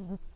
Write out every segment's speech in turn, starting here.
Mm-hmm.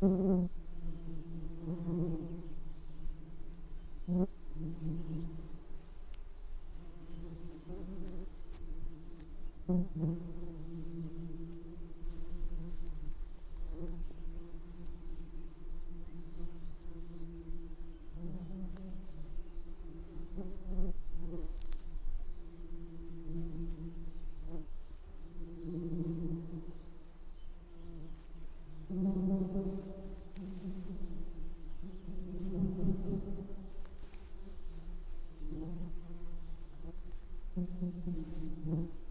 嗯嗯。Mm-hmm.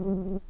Mm-hmm.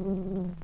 Mm-hmm.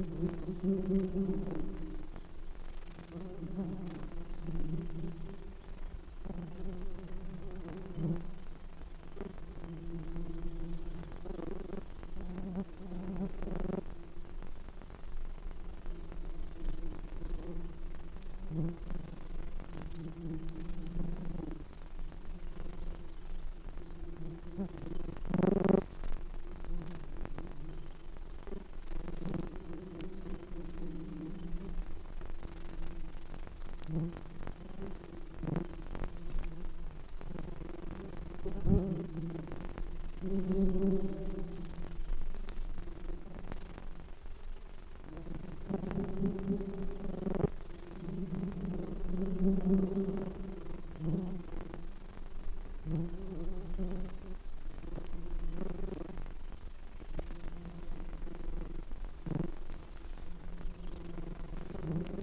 Mm-hmm. Thank you.